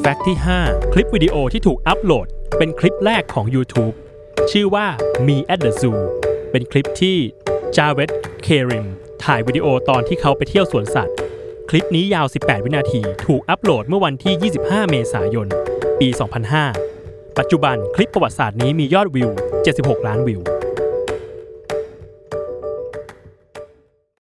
fact ที่ 5 คลิปวิดีโอที่ถูกอัปโหลด เป็นคลิปแรกของ YouTube ชื่อว่า Me at the Zoo เป็นคลิปที่จาเวดคาริมถ่ายวิดีโอตอนที่เขาไปเที่ยวสวนสัตว์ คลิปนี้ยาว 18 วินาที ถูกอัปโหลดเมื่อวันที่ 25 เมษายน ปี 2005 ปัจจุบันคลิปประวัติศาสตร์นี้มียอดวิว 76 ล้านวิว